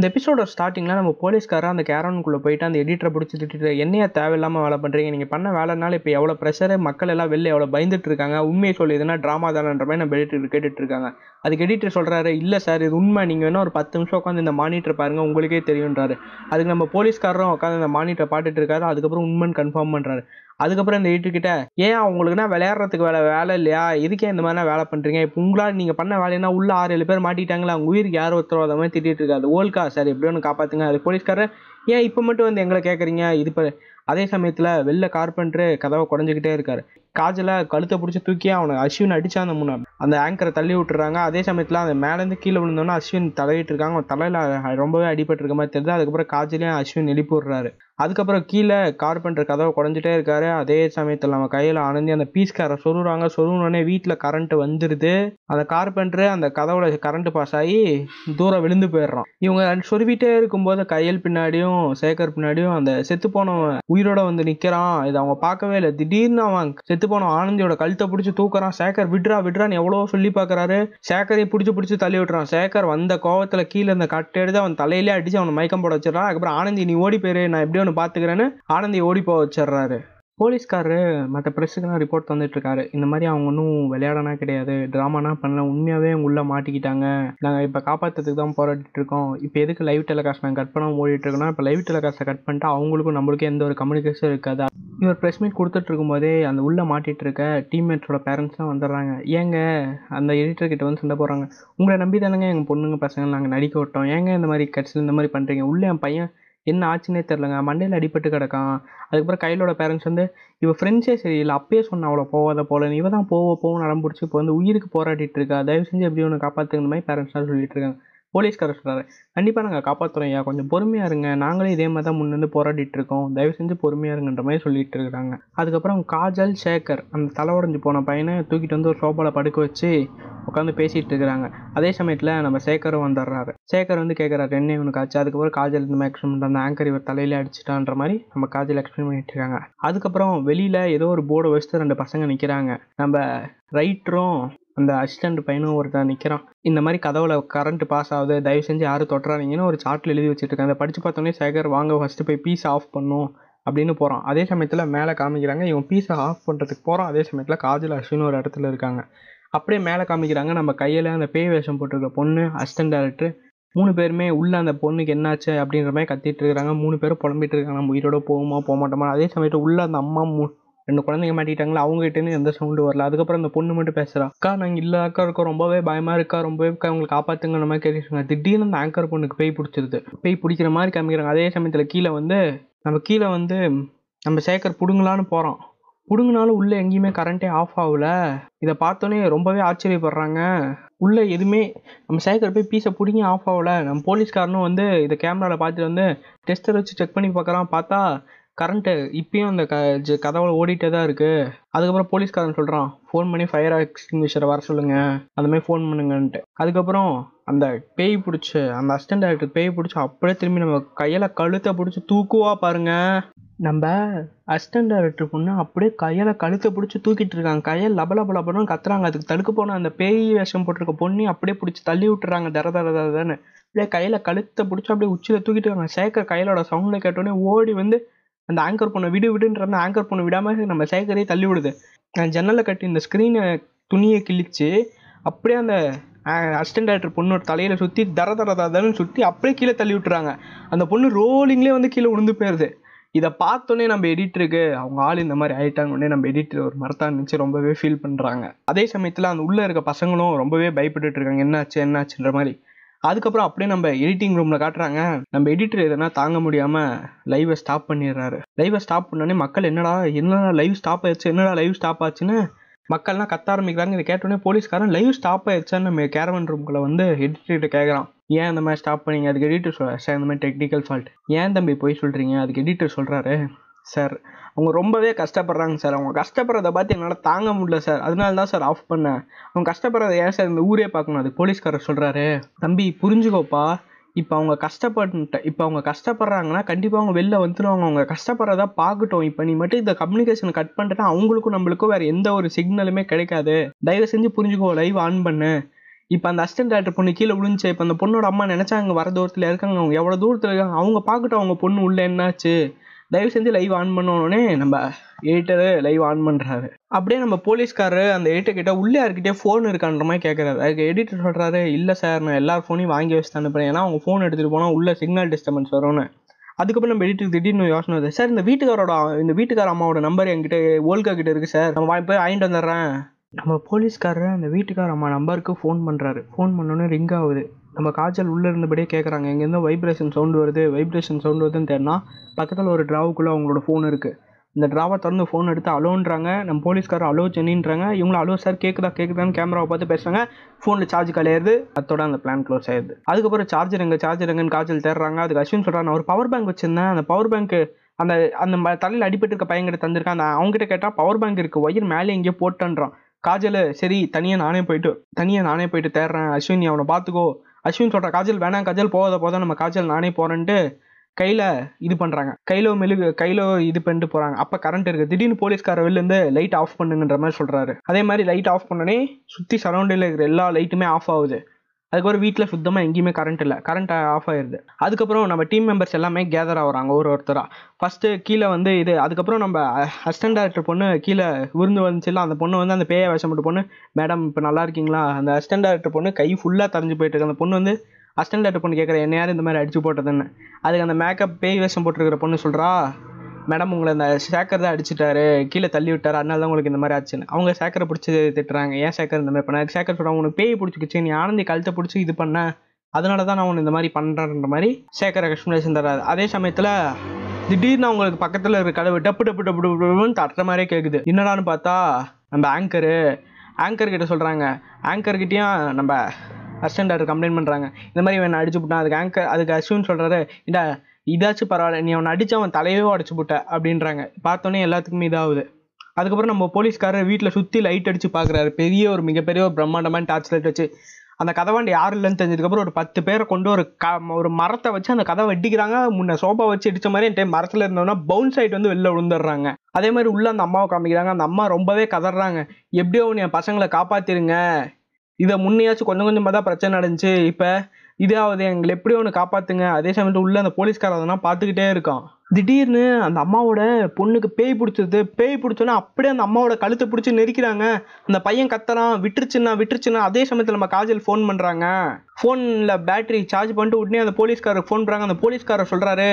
இந்த எபிசோட ஸ்டார்டிங்கில் நம்ம போலீஸ்காரர் அந்த கேரனுக்குள்ளே போயிட்டு அந்த எடிட்டரை பிடிச்சி திட்டிட்டு என்னையா தேவையில்லாமல் வேலை பண்ணுறீங்க நீங்கள் பண்ண வேலைனால இப்போ எவ்வளோ ப்ரெஷரு மக்கள் எல்லாம் வெளில எவ்வளோ பயந்துட்டு இருக்காங்க? உண்மையை சொல்லி ட்ராமா தானன்ற மாதிரி நம்ம எடிட்டர் கேட்டுட்டு இருக்காங்க. அதுக்கு எடிட்டர் சொல்கிறாரு இல்லை சார் இது உண்மை. நீங்கள் வேணால் ஒரு பத்து நிமிஷம் உட்காந்து இந்த மானிட்டர் பாருங்கள் உங்களுக்கே தெரியுன்றாரு அதுக்கு நம்ம போலீஸ்காரரும் உட்காந்து இந்த மானிட்டர் பாட்டுட்டு இருக்காரு. அதுக்கப்புறம் உண்மைன்னு கன்ஃபார்ம் பண்ணுறாரு அதுக்கப்புறம் இந்த எடிட்டர் ஏன் அவங்களுக்குன்னா விளையாடுறதுக்கு வேலை வேலை இல்லையா? இதுக்கே இந்த மாதிரிலாம் வேலை பண்ணுறீங்க இப்போ உங்களால் நீங்கள் பண்ண வேலைன்னா உள்ள ஆறு ஏழு பேர் மாட்டிட்டாங்களா? அவங்க உயிருக்கு யார் ஒருத்தரோ மாதிரி திட்டிகிட்டு இருக்காது ஓல்கா சார் எப்படியோ ஒன்று காப்பாற்றுங்க அது போலீஸ்காரர் ஏன் இப்போ மட்டும் வந்து எங்களை கேட்குறீங்க இது இப்போ அதே சமயத்தில் வெளில கார்பெண்டரு கதவை குறைஞ்சிக்கிட்டே இருக்காரு. காஜலை கழுத்தை பிடிச்சி தூக்கி அவனை அஸ்வின் அடித்தான் அந்த முன்னாடி அந்த ஆங்கரை தள்ளி விட்டுறாங்க. அதே சமயத்தில் அந்த மேலேருந்து கீழே விழுந்தோன்னா அஸ்வின் தலையிட்டு இருக்காங்க. அவன் தலையில் ரொம்பவே அடிபட்டு இருக்க மாதிரி தெரியுது. அதுக்கப்புறம் காஜலையும் அஸ்வின் எழுப்பி விடுறாரு. அதுக்கப்புறம் கீழே கார்பெண்டர் கதவை குடஞ்சிட்டே இருக்காரு. அதே சமயத்தில் நம்ம கையில் ஆனந்தி அந்த பீஸ்காரை சொருகுறாங்க. சொருகுனோடனே வீட்டில் கரண்ட் வந்துடுது அந்த கார்பெண்டரு அந்த கதவுல கரண்ட் பாஸ் ஆகி தூரம் விழுந்து போயிடுறான். இவங்க சொருவிட்டே இருக்கும்போது கையல் பின்னாடியும் சேகர் பின்னாடியும் அந்த செத்து போனவன் உயிரோட வந்து நிற்கிறான் இதை அவங்க பார்க்கவே இல்லை. திடீர்னு அவன் செத்து போன ஆனந்தியோட கழுத்தை பிடிச்சி தூக்குறான். சேகர் விட்றா விட்றான்னு எவ்வளோ சொல்லி பார்க்கறாரு? சேகரையும் பிடிச்சி பிடிச்சி தள்ளி விட்றான் சேகர் வந்த கோவத்தில் கீழே இந்த கட்டை எடுத்து அவன் தலையிலே அடிச்சு அவனை மயக்கம் போட வச்சிடறான். அதுக்கப்புறம் ஆனந்தி நீ ஓடி போயிரு. நான் எப்படி ஒன்று பார்த்துக்கிறேன்னு ஆனந்தி ஓடி போக வச்சிடுறாரு. போலீஸ்காரரு மற்ற ப்ரெஸ்ஸுக்கெல்லாம் ரிப்போர்ட் தந்துட்டு இருக்காரு இந்த மாதிரி அவங்க ஒன்றும் விளையாடனா கிடையாது. ட்ராமானா பண்ணல. உண்மையாகவே அவங்க உள்ளே மாட்டிக்கிட்டாங்க. நாங்கள் இப்போ காப்பாற்றுறதுக்கு தான் போராடிட்டு இருக்கோம் இப்போ எதுக்கு லைவ் டெலிகாஸ்ட் நாங்கள் கட் பண்ணாமல் ஓடிட்டு இருக்கோம்னா இப்போ லைவ் டெலிகாஸ்ட்டை கட் பண்ணிட்டு அவங்களுக்கும் நம்மளுக்கும் எந்த ஒரு கம்யூனிகேஷன் இருக்காது? இவர் ப்ரெஸ் மீட் கொடுத்துட்டு இருக்கும்போதே அந்த உள்ளே மாட்டிட்டு இருக்க டீம்மேட்ஸோட பேரண்ட்ஸ்லாம் வந்துடுறாங்க. ஏங்க? அந்த எடிட்டர்கிட்ட வந்து சண்டை போடுறாங்க. உங்களை நம்பி தானேங்க எங்கள் பொண்ணுங்க பசங்க நாங்கள் நடிக்க விட்டோம். ஏங்க இந்த மாதிரி கட்சியில் இந்த மாதிரி பண்ணுறீங்க உள்ளே என் பையன் என்ன ஆச்சுன்னே தெரிலங்க மண்டையில் அடிபட்டு கிடக்கான். அதுக்கப்புறம் கையிலோட பேரண்ட்ஸ் வந்து இவள் ஃப்ரெண்ட்ஸே சரியில்லை. அப்பயே சொன்ன அவ்வளோ போகாத போல. இவ தான் போவ போவோம் நடம் பிடிச்சி இப்போ வந்து உயிருக்கு போராடிட்டு இருக்கா. தயவு செஞ்சு எப்படி ஒன்று காப்பாற்றுங்கிற மாதிரி பேரண்ட்ஸ்லாம் சொல்லிட்டு இருக்காங்க. போலீஸ்காரர் சொல்கிறாரு கண்டிப்பாக நாங்கள் காப்பாற்றுறோம் ஐயா. கொஞ்சம் பொறுமையாக இருங்க. நாங்களே இதே மாதிரி தான் முன்னிருந்து போராடிட்டு இருக்கோம். தயவு செஞ்சு பொறுமையாக இருங்கன்ற மாதிரி சொல்லிட்டு இருக்கிறாங்க. அதுக்கப்புறம் காஜல் சேகர் அந்த தலை உடஞ்சி போன பையனை தூக்கிட்டு வந்து ஒரு சோபாவில் படுக்க வச்சு உட்காந்து பேசிகிட்டு இருக்கிறாங்க. அதே சமயத்தில் நம்ம சேகரும் வந்துடுறாரு. சேகர் வந்து கேட்குறாரு என்ன இவனுக்கு ஆச்சு? அதுக்கப்புறம் காஜல் இந்த மேக்ஸிமம் அந்த ஆங்கர் இவர் தலையில் அடிச்சிட்டான்ற மாதிரி நம்ம காஜல் எக்ஸ்பிளைன் பண்ணிட்டு இருக்காங்க. அதுக்கப்புறம் வெளியில் ஏதோ ஒரு போர்டை வச்சுட்டு ரெண்டு பசங்க நிற்கிறாங்க நம்ம ரைட்டரும் அந்த அசிஸ்டண்ட் பையனும் ஒருத்தன் நிற்கிறான் இந்த மாதிரி கதவுல கரண்ட் பாஸ் ஆகுது தயவு செஞ்சு யாரும் தொட்டுறாதீங்கன்னு ஒரு சார்ட்டில் எழுதி வச்சுருக்காங்க. அதை படித்து பார்த்தோன்னே சேகர் வாங்க ஃபஸ்ட்டு போய் பீஸ் ஆஃப் பண்ணும் அப்படின்னு போகிறான் அதே சமயத்தில் மேலே காமிக்கிறாங்க இவன் பீஸை ஆஃப் பண்ணுறதுக்கு போகிறான் அதே சமயத்தில் காஜல் அஸ்வின் ஒரு இடத்துல இருக்காங்க. அப்படியே மேலே காமிக்கிறாங்க நம்ம கையில் அந்த பேய் வேஷம் போட்டிருக்க பொண்ணு அசிஸ்டன்ட் டேரக்டர் மூணு பேருமே உள்ள அந்த பொண்ணுக்கு என்னாச்சு அப்படின்ற மாதிரி கத்திட்டு இருக்கிறாங்க மூணு பேரும் புலம்பிட்டு இருக்காங்க. நம்ம உயிரோட போகுமா போக மாட்டோமா? அதே சமயத்தில் உள்ள அந்த அம்மா மூ ரெண்டு குழந்தைங்க மாட்டிக்கிட்டாங்களா? அவங்க எந்த சவுண்டு வரல. அதுக்கப்புறம் அந்த பொண்ணு மட்டும் பேசுறா. அக்கா நாங்கள் இல்லை அக்கா இருக்கோம். ரொம்பவே பயமா இருக்கா? ரொம்பவே அவங்களை உங்களுக்கு நம்ம மாதிரி கேட்டுருக்காங்க திடீர்னு அந்த ஆங்கர் பொண்ணுக்கு பேய் பிடிச்சிருது. பேய் பிடிக்கிற மாதிரி காமிக்கிறாங்க. அதே சமயத்தில் கீழே வந்து நம்ம கீழே வந்து நம்ம சேகர் பிடுங்கலான்னு போகிறோம் பிடுங்கினாலும் உள்ளே எங்கேயுமே கரண்ட்டே ஆஃப் ஆகல. இதை பார்த்தோன்னே ரொம்பவே ஆச்சரியப்படுறாங்க. உள்ளே எதுவுமே நம்ம சேகர் போய் பீஸை பிடிங்கி ஆஃப் ஆகல. நம்ம போலீஸ்காரனும் வந்து இதை கேமராவில் பார்த்துட்டு வந்து டெஸ்டர் வச்சு செக் பண்ணி பார்க்குறான். பார்த்தா கரண்ட்டு இப்பயும் அந்த க ஜ- கதவுல ஓடிட்டே தான் இருக்குது அதுக்கப்புறம் போலீஸ்காரன் சொல்கிறான் ஃபோன் பண்ணி ஃபயர் எக்ஸ்டிங்விஷரை வர சொல்லுங்கள் அந்த மாதிரி ஃபோன் பண்ணுங்கன்ட்டு. அதுக்கப்புறம் அந்த பேய் பிடிச்சி அந்த அசிஸ்டன்ட் டேரக்டர் பேய் பிடிச்சி அப்படியே திரும்பி நம்ம கையில் கழுத்தை பிடிச்சி தூக்குவா பாருங்க. நம்ம அசிஸ்டன்ட் டேரக்டர் பொண்ணு அப்படியே கையில் கழுத்தை பிடிச்சி தூக்கிட்டு இருக்காங்க. கையில் லப லப கத்துறாங்க. அதுக்கு தடுக்க போன அந்த பேய் வேஷம் போட்டிருக்க பொண்ணு அப்படியே பிடிச்சி தள்ளி விட்டுறாங்க. தர தர தரன்னு. அப்படியே கையில் கழுத்தை பிடிச்சி அப்படியே உச்சியில் தூக்கிட்டு இருக்காங்க. சேகர் கையிலோட சவுண்டில் கேட்டோடனே ஓடி வந்து அந்த ஆங்கர் பொண்ணை விடு விடுன்ற அந்த ஆங்கர் பொண்ணை விடாமல் நம்ம சேகரே தள்ளி விடுது. நான் ஜன்னலை கட்டி இந்த ஸ்க்ரீனை துணியை கிழிச்சு அப்படியே அந்த அசிஸ்டன்ட் டேரக்டர் பொண்ணோட தலையில் சுற்றி தர தர தரன்னு சுற்றி அப்படியே கீழே தள்ளி விட்டுறாங்க. அந்த பொண்ணு ரோலிங்லேயே வந்து கீழே விழுந்து போயிடுது இதை பார்த்தோன்னே நம்ம எடிட்டருக்கு அவங்க ஆள் இந்த மாதிரி ஆயிட்டாங்க உடனே நம்ம எடிட்டர் ஒரு மரத்தான் நினச்சி ரொம்பவே ஃபீல் பண்ணுறாங்க அதே சமயத்தில் அந்த உள்ளே இருக்க பசங்களும் ரொம்பவே பயப்பட்டுட்டு இருக்காங்க. என்னாச்சு என்னாச்சுன்ற மாதிரி. அதுக்கப்புறம் அப்படியே நம்ம எடிட்டிங் ரூமில் காட்டுறாங்க. நம்ம எடிட்டர் எதனா தாங்க முடியாமல் லைவை ஸ்டாப் பண்ணிடுறாரு. லைவை ஸ்டாப் பண்ணோடனே மக்கள் என்னடா என்னடா லைவ் ஸ்டாப் ஆயிடுச்சு என்னடா லைவ் ஸ்டாப் ஆச்சுன்னு மக்கள்லாம் கத்த ஆரம்பிக்கிறாங்க. இதை கேட்டோடனே போலீஸ்காரன் லைவ் ஸ்டாப் ஆயிடுச்சான்னு நம்ம கேரவன் ரூம்குள்ளே வந்து எடிட்டர்கிட்ட கேட்குறான் ஏன் இந்த மாதிரி ஸ்டாப் பண்ணீங்க? அதுக்கு எடிட்டர் சொல்ல சார் இந்த மாதிரி டெக்னிக்கல் ஃபால்ட் ஏன் தம்பி போய் சொல்கிறீங்க அதுக்கு எடிட்டர் சொல்கிறாரு சார் அவங்க ரொம்பவே கஷ்டப்படுறாங்க சார். அவங்க கஷ்டப்படுறத பார்த்து என்னால் தாங்க முடியல சார். அதனால தான் சார் ஆஃப் பண்ணேன். அவங்க கஷ்டப்படுறத ஏன் சார் இந்த ஊரே பார்க்கணும்? அது போலீஸ்காரர் சொல்கிறாரு தம்பி புரிஞ்சுக்கோப்பா. இப்போ அவங்க கஷ்டப்பட்டு இப்போ அவங்க கஷ்டப்படுறாங்கன்னா கண்டிப்பாக அவங்க வெளில வந்துடுவாங்க அவங்க கஷ்டப்படுறதா பார்க்கட்டும். இப்போ நீ மட்டும் இந்த கம்யூனிகேஷன் கட் பண்ணிட்டா அவங்களுக்கும் நம்மளுக்கும் வேறு எந்த ஒரு சிக்னலுமே கிடைக்காது. தயவு செஞ்சு புரிஞ்சுக்கோ லைவ் ஆன் பண்ணு. இப்போ அந்த அசிஸ்டன்ட் டேரக்டர் பொண்ணு கீழே விழுந்துச்சு. இப்போ அந்த பொண்ணோட அம்மா நினச்சாங்க வர தூரத்தில் இருக்காங்க. அவங்க எவ்வளோ தூரத்தில் இருக்காங்க? அவங்க பார்க்கட்டும். அவங்க பொண்ணு உள்ளே என்னாச்சு? தயவு செஞ்சு லைவ் ஆன் பண்ணோடனே நம்ம எடிட்டரு லைவ் ஆன் பண்ணுறாரு அப்படியே நம்ம போலீஸ்காரரு அந்த எடிட்டர் கிட்ட உள்ளே யார்கிட்டே ஃபோன் இருக்கான்ற மாதிரி கேட்குறாரு அதுக்கு எடிட்டர் சொல்கிறாரு இல்லை சார் நான் எல்லார் ஃபோனையும் வாங்கி வச்சு அனுப்புறேன். ஏன்னா அவங்க ஃபோன் எடுத்துகிட்டு போனால் உள்ள சிக்னல் டிஸ்டர்பன்ஸ் வரும்னு. அதுக்கப்புறம் நம்ம எடிட்டர் திடீர்னு யோசனை வருது. சார் இந்த வீட்டுக்காரோட இந்த வீட்டுக்கார அம்மாவோட நம்பர் என்கிட்ட ஓல்கா கிட்ட இருக்கு சார் நம்ம போய் வாங்கிட்டு வந்துடுறேன். நம்ம போலீஸ்காரர் அந்த வீட்டுக்கார அம்மா நம்பருக்கு ஃபோன் பண்ணுறாரு ஃபோன் பண்ணோன்னே ரிங் ஆகுது. நம்ம காய்ச்சல் உள்ளே இருந்தபடியே கேட்குறாங்க எங்கேருந்து வைப்ரேஷன் சவுண்டு வருது. வைப்ரேஷன் சவுண்டு வருதுன்னு தேடினா பக்கத்தில் ஒரு ட்ராவுக்குள்ளே அவங்களோட ஃபோன் இருக்குது இந்த ட்ராவை திறந்து ஃபோன் எடுத்து அலோன்றாங்க நம்ம போலீஸ்காரர் அலோ சென்னின்றாங்க. இவங்கள அலோ சார் கேட்குதா கேட்குதான்னு கேமராவை பார்த்து பேசுகிறாங்க ஃபோனில் சார்ஜ் கலையிறது. அதோட அந்த பிளான் க்ளோஸ் ஆயிடுது. அதுக்கப்புறம் சார்ஜர் எங்கே சார்ஜர் எங்கன்னு காய்ச்சல் தேடுறாங்க. அதுக்கு அஸ்வின் சொல்கிறாங்க ஒரு பவர் பேங்க் வச்சுருந்தேன். அந்த பவர் பேங்க் அந்த அந்த ம- தலையில் அடிபட்டு இருக்க பையன்கிட்ட தந்திருக்கான். அந்த அவங்ககிட்ட கேட்டால் பவர் பேங்க் இருக்குது ஒயர் மேலே எங்கேயோ போட்டுன்றான். காஜல் சரி தனியாக நானே போயிட்டு தனியாக நானே போயிட்டு தேடுறேன். அஸ்வினி அவனை பார்த்துக்கோ. அஸ்வின் சொல்கிற காஜல் வேணாம் காஜல் போகாத போதும் நம்ம காஜல் நானே போகிறேன்ட்டு கையில் இது பண்ணுறாங்க கையில் மெழுகு கையிலோ இது பண்ணிட்டு போகிறாங்க அப்போ கரண்ட் இருக்குது திடீர்னு போலீஸ்கார வெளிலேருந்து லைட் ஆஃப் பண்ணுங்கன்ற மாதிரி சொல்கிறாரு அதே மாதிரி லைட் ஆஃப் பண்ணனே சுற்றி சரௌண்டிங்கில் இருக்கிற எல்லா லைட்டுமே ஆஃப் ஆகுது. அதுக்கப்புறம் வீட்டில் சுத்தமாக எங்கேயுமே கரண்ட் இல்லை. கரண்ட் ஆஃப் ஆயிடுது அதுக்கப்புறம் நம்ம டீம் மெம்பர்ஸ் எல்லாமே கேதர் ஆகுறாங்க ஒரு ஒருத்தராக ஃபஸ்ட்டு கீழே வந்து இது அதுக்கப்புறம் நம்ம அசிஸ்டன்ட் டேரக்டர் பொண்ணு கீழே விருந்து வந்துச்சுல அந்த பொண்ணு வந்து அந்த பேய போட்டு பொண்ணு மேடம் இப்போ நல்லா இருக்கீங்களா? அந்த அசிஸ்டன்ட் டேரக்டர் பொண்ணு கை ஃபுல்லாக தரைஞ்சு போயிட்டு இருக்கு. அந்த பொண்ணு வந்து அசிஸ்டன்ட் டேரக்டர் பொண்ணு கேட்குற என்ன யாரும் இந்த மாதிரி அடிச்சு போட்டதுன்னு அதுக்கு அந்த மேக்கப் பேய் வேஷம் போட்டிருக்கிற பொண்ணு சொல்கிறா மேடம் உங்களை அந்த சேக்கர் தான் அடிச்சிட்டாரு கீழே தள்ளி விட்டாரு அதனால தான் உங்களுக்கு இந்த மாதிரி ஆச்சுன்னு. அவங்க சேக்கரை பிடிச்சி திட்டுறாங்க. ஏன் சேக்கர் இந்த மாதிரி பண்ண? சேக்கர் சொல்கிறாங்க உனக்கு பேய் பிடிச்சிக்கிச்சு நீ ஆனந்தி கழுத்தை பிடிச்சி இது பண்ண. அதனால தான் நான் உன்னை இந்த மாதிரி பண்ணுறேன்ற மாதிரி சேக்கரை எக்ஸ்பிளேஷன் தராது அதே சமயத்தில் திடீர்னு அவங்களுக்கு பக்கத்தில் இருக்க கதவு டப்பு டப்பு டப்பு டப்புன்னு தட்டுற மாதிரியே கேட்குது என்னடான்னு பார்த்தா நம்ம ஆங்கரு ஆங்கர் கிட்ட சொல்கிறாங்க ஆங்கர் கிட்டேயும் நம்ம அசிஸ்டன்ட் கம்ப்ளைண்ட் பண்ணுறாங்க இந்த மாதிரி வேணா அடிச்சு விட்டான் அதுக்கு ஆங்கர் அதுக்கு அஸ்வின் சொல்கிறாரு இந்த இதாச்சும் பரவாயில்ல நீ அவனை அடிச்சு அவன் தலையவே உடச்சு போட்ட அப்படின்றாங்க. பார்த்தோன்னே எல்லாத்துக்குமே இதாகுது. அதுக்கப்புறம் நம்ம போலீஸ்காரர் வீட்டில் சுற்றி லைட் அடிச்சு பார்க்குறாரு. பெரிய ஒரு மிகப்பெரிய ஒரு பிரம்மாண்டமான டார்ச் லைட் வச்சு. அந்த கதவாண்டி யாரும் இல்லைன்னு தெரிஞ்சதுக்கப்புறம் ஒரு பத்து பேரை கொண்டு ஒரு க ஒரு மரத்தை வச்சு அந்த கதவை வெட்டிக்கிறாங்க. முன்ன சோபா வச்சு அடிச்ச மாதிரி டைம் மரத்தில் இருந்தோம்னா பவுன்ஸ் ஆகிட்டு வந்து வெளில விழுந்துடுறாங்க. அதே மாதிரி உள்ளே அந்த அம்மாவை காமிக்கிறாங்க. அந்த அம்மா ரொம்பவே கதறாங்க. எப்படியோ நீ என் பசங்களை காப்பாற்றிருங்க இதை முன்னையாச்சும் கொஞ்சம் கொஞ்சமாக தான் பிரச்சனை நடந்துச்சு. இப்போ இதாவது எங்களை எப்படி ஒன்று காப்பாத்துங்க? அதே சமயத்தில் உள்ள அந்த போலீஸ்காரன் அதெல்லாம் பார்த்துக்கிட்டே இருக்கான். திடீர்னு அந்த அம்மாவோட பொண்ணுக்கு பேய் பிடிச்சது. பேய் பிடிச்சோன்னா அப்படியே அந்த அம்மாவோட கழுத்தை பிடிச்சி நெரிக்கிறாங்க. அந்த பையன் கத்துறான் விட்டுருச்சுன்னா விட்டுருச்சுன்னா அதே சமயத்தில் நம்ம காஜல் ஃபோன் பண்ணுறாங்க ஃபோனில் பேட்டரி சார்ஜ் பண்ணிட்டு உடனே அந்த போலீஸ்காரருக்கு ஃபோன் பண்ணுறாங்க அந்த போலீஸ்காரர் சொல்கிறாரு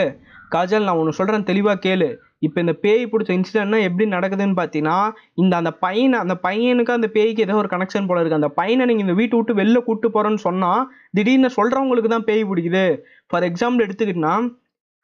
காஜல் நான் ஒன்று சொல்கிறேன் தெளிவாக கேளு. இப்போ இந்த பேய் பிடிச்ச இன்சிடென்ட்னா எப்படி நடக்குதுன்னு பார்த்தீங்கன்னா இந்த அந்த பையனை அந்த பையனுக்கு அந்த பேய்க்கு ஏதோ ஒரு கனெக்ஷன் போல இருக்குது அந்த பையனை நீங்கள் இந்த வீட்டை விட்டு வெளில கூப்பிட்டு போகிறேன்னு சொன்னால் திடீர்னு சொல்கிறவங்களுக்கு தான் பேய் பிடிக்குது. ஃபார் எக்ஸாம்பிள் எடுத்துக்கிட்டோன்னா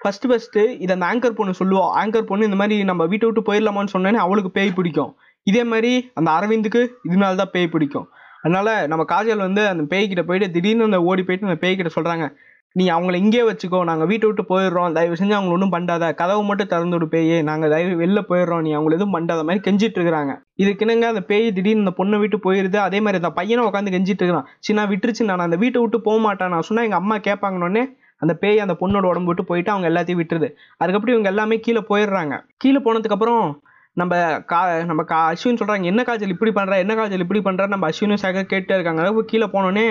ஃபஸ்ட்டு ஃபஸ்ட்டு இதை அந்த ஆங்கர் பொண்ணு சொல்லுவோம் ஆங்கர் பொண்ணு இந்த மாதிரி நம்ம வீட்டை விட்டு போயிடலாமான்னு சொன்னேனே அவளுக்கு பேய் பிடிக்கும். இதே மாதிரி அந்த அரவிந்துக்கு இதனால தான் பேய் பிடிக்கும். அதனால நம்ம காஜல் வந்து அந்த பேய்கிட்ட போயிட்டு திடீர்னு அந்த ஓடி போயிட்டு அந்த பேய்கிட்ட சொல்கிறாங்க நீ அவங்கள இங்கே வச்சுக்கோ நாங்கள் வீட்டை விட்டு போயிடுறோம். தயவு செஞ்சு அவங்கள ஒன்றும் பண்ணாத கதவை மட்டும் திறந்து விடு பேயே. நாங்கள் தயவு வெளில போயிடுறோம். நீ அவங்கள எதுவும் பண்ணாத மாதிரி கெஞ்சிட்டு இருக்கிறாங்க. இதுக்குனுங்க அந்த பேய் திடீர்னு இந்த பொண்ணை விட்டு போயிருது? அதே மாதிரி அந்த பையனை உட்காந்து கெஞ்சிட்டு இருக்கிறான். சின்ன விட்டுருச்சு நான் அந்த வீட்டை விட்டு போக மாட்டேன். நான் சொன்னால் எங்கள் அம்மா கேட்பாங்கன்னொடனே அந்த பேய் அந்த பொண்ணோட உடம்பு விட்டு போயிட்டு அவங்க எல்லாத்தையும் விட்டுருது. அதுக்கப்புறம் இவங்க எல்லாமே கீழே போயிடுறாங்க. கீழே போனதுக்கப்புறம் நம்ம கா நம்ம கா அஸ்வின் சொல்கிறாங்க என்ன காய்ச்சல் இப்படி பண்ணுற என்ன காய்ச்சல் இப்படி பண்ணுற நம்ம அஸ்வினும் சேகர் கேட்டே இருக்காங்க. அதாவது கீழே போனோன்னே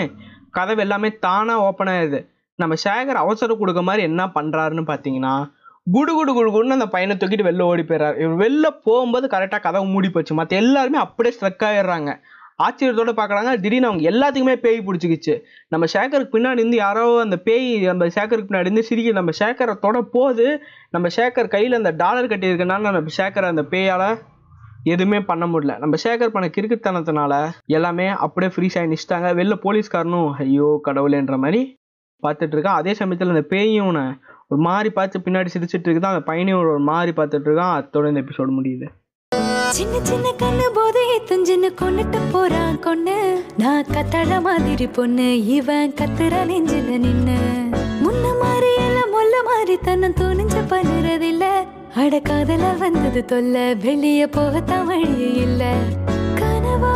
கதவு எல்லாமே தானாக ஓப்பன் ஆயிடுது. நம்ம சேகர் அவசரம் கொடுக்க மாதிரி என்ன பண்ணுறாருன்னு பார்த்தீங்கன்னா குடு குடு குடு குடுன்னு அந்த பையனை தூக்கிட்டு வெளில ஓடி போயிடுறாரு இவர் வெளில போகும்போது கரெக்டாக கதவு மூடி போச்சு. மற்ற எல்லாருமே அப்படியே ஸ்ட்ரக் ஆயிடுறாங்க. ஆச்சரியத்தோட பார்க்குறாங்க திடீர்னு அவங்க எல்லாத்துக்குமே பேய் பிடிச்சிக்கிச்சு. நம்ம சேகருக்கு பின்னாடி இருந்து யாரோ அந்த பேய் நம்ம சேகருக்கு பின்னாடி இருந்து சிரிக்க நம்ம சேகரை தொட போது நம்ம சேகர் கையில் அந்த டாலர் கட்டியிருக்கனால நம்ம சேகரை அந்த பேயால் எதுவுமே பண்ண முடியல. நம்ம சேகர் பண்ண கிறுக்குத்தனத்தினால எல்லாமே அப்படியே ஃப்ரீஸ் ஆகி நிச்சிட்டாங்க. வெளில போலீஸ்காரனும் ஐயோ கடவுளேன்ற மாதிரி பார்த்துட்டு இருக்கான் அதே சமயத்தில் அந்த பேயும் ஒரு மாதிரி பார்த்து பின்னாடி சிரிச்சிட்டு இருக்குதான் அந்த பையனையும் ஒரு மாதிரி பார்த்துட்டு இருக்கான் அதோட இந்த எபிசோடு முடியுது. சின்ன சின்ன கண்ணு போதையை துஞ்சுன்னு கொண்டுட்டு போறான் கொண்டு நான் கத்தழ மாதிரி பொண்ணு இவன் கத்துற நெஞ்சில நின்னு. முன்ன மாதிரி எல்லாம் மொல்ல மாதிரி தன்னை துணிஞ்சு பண்ணுறதில்ல அட காதல வந்தது தொல்ல வெளிய போகத்தான் வழியே இல்ல. கனவா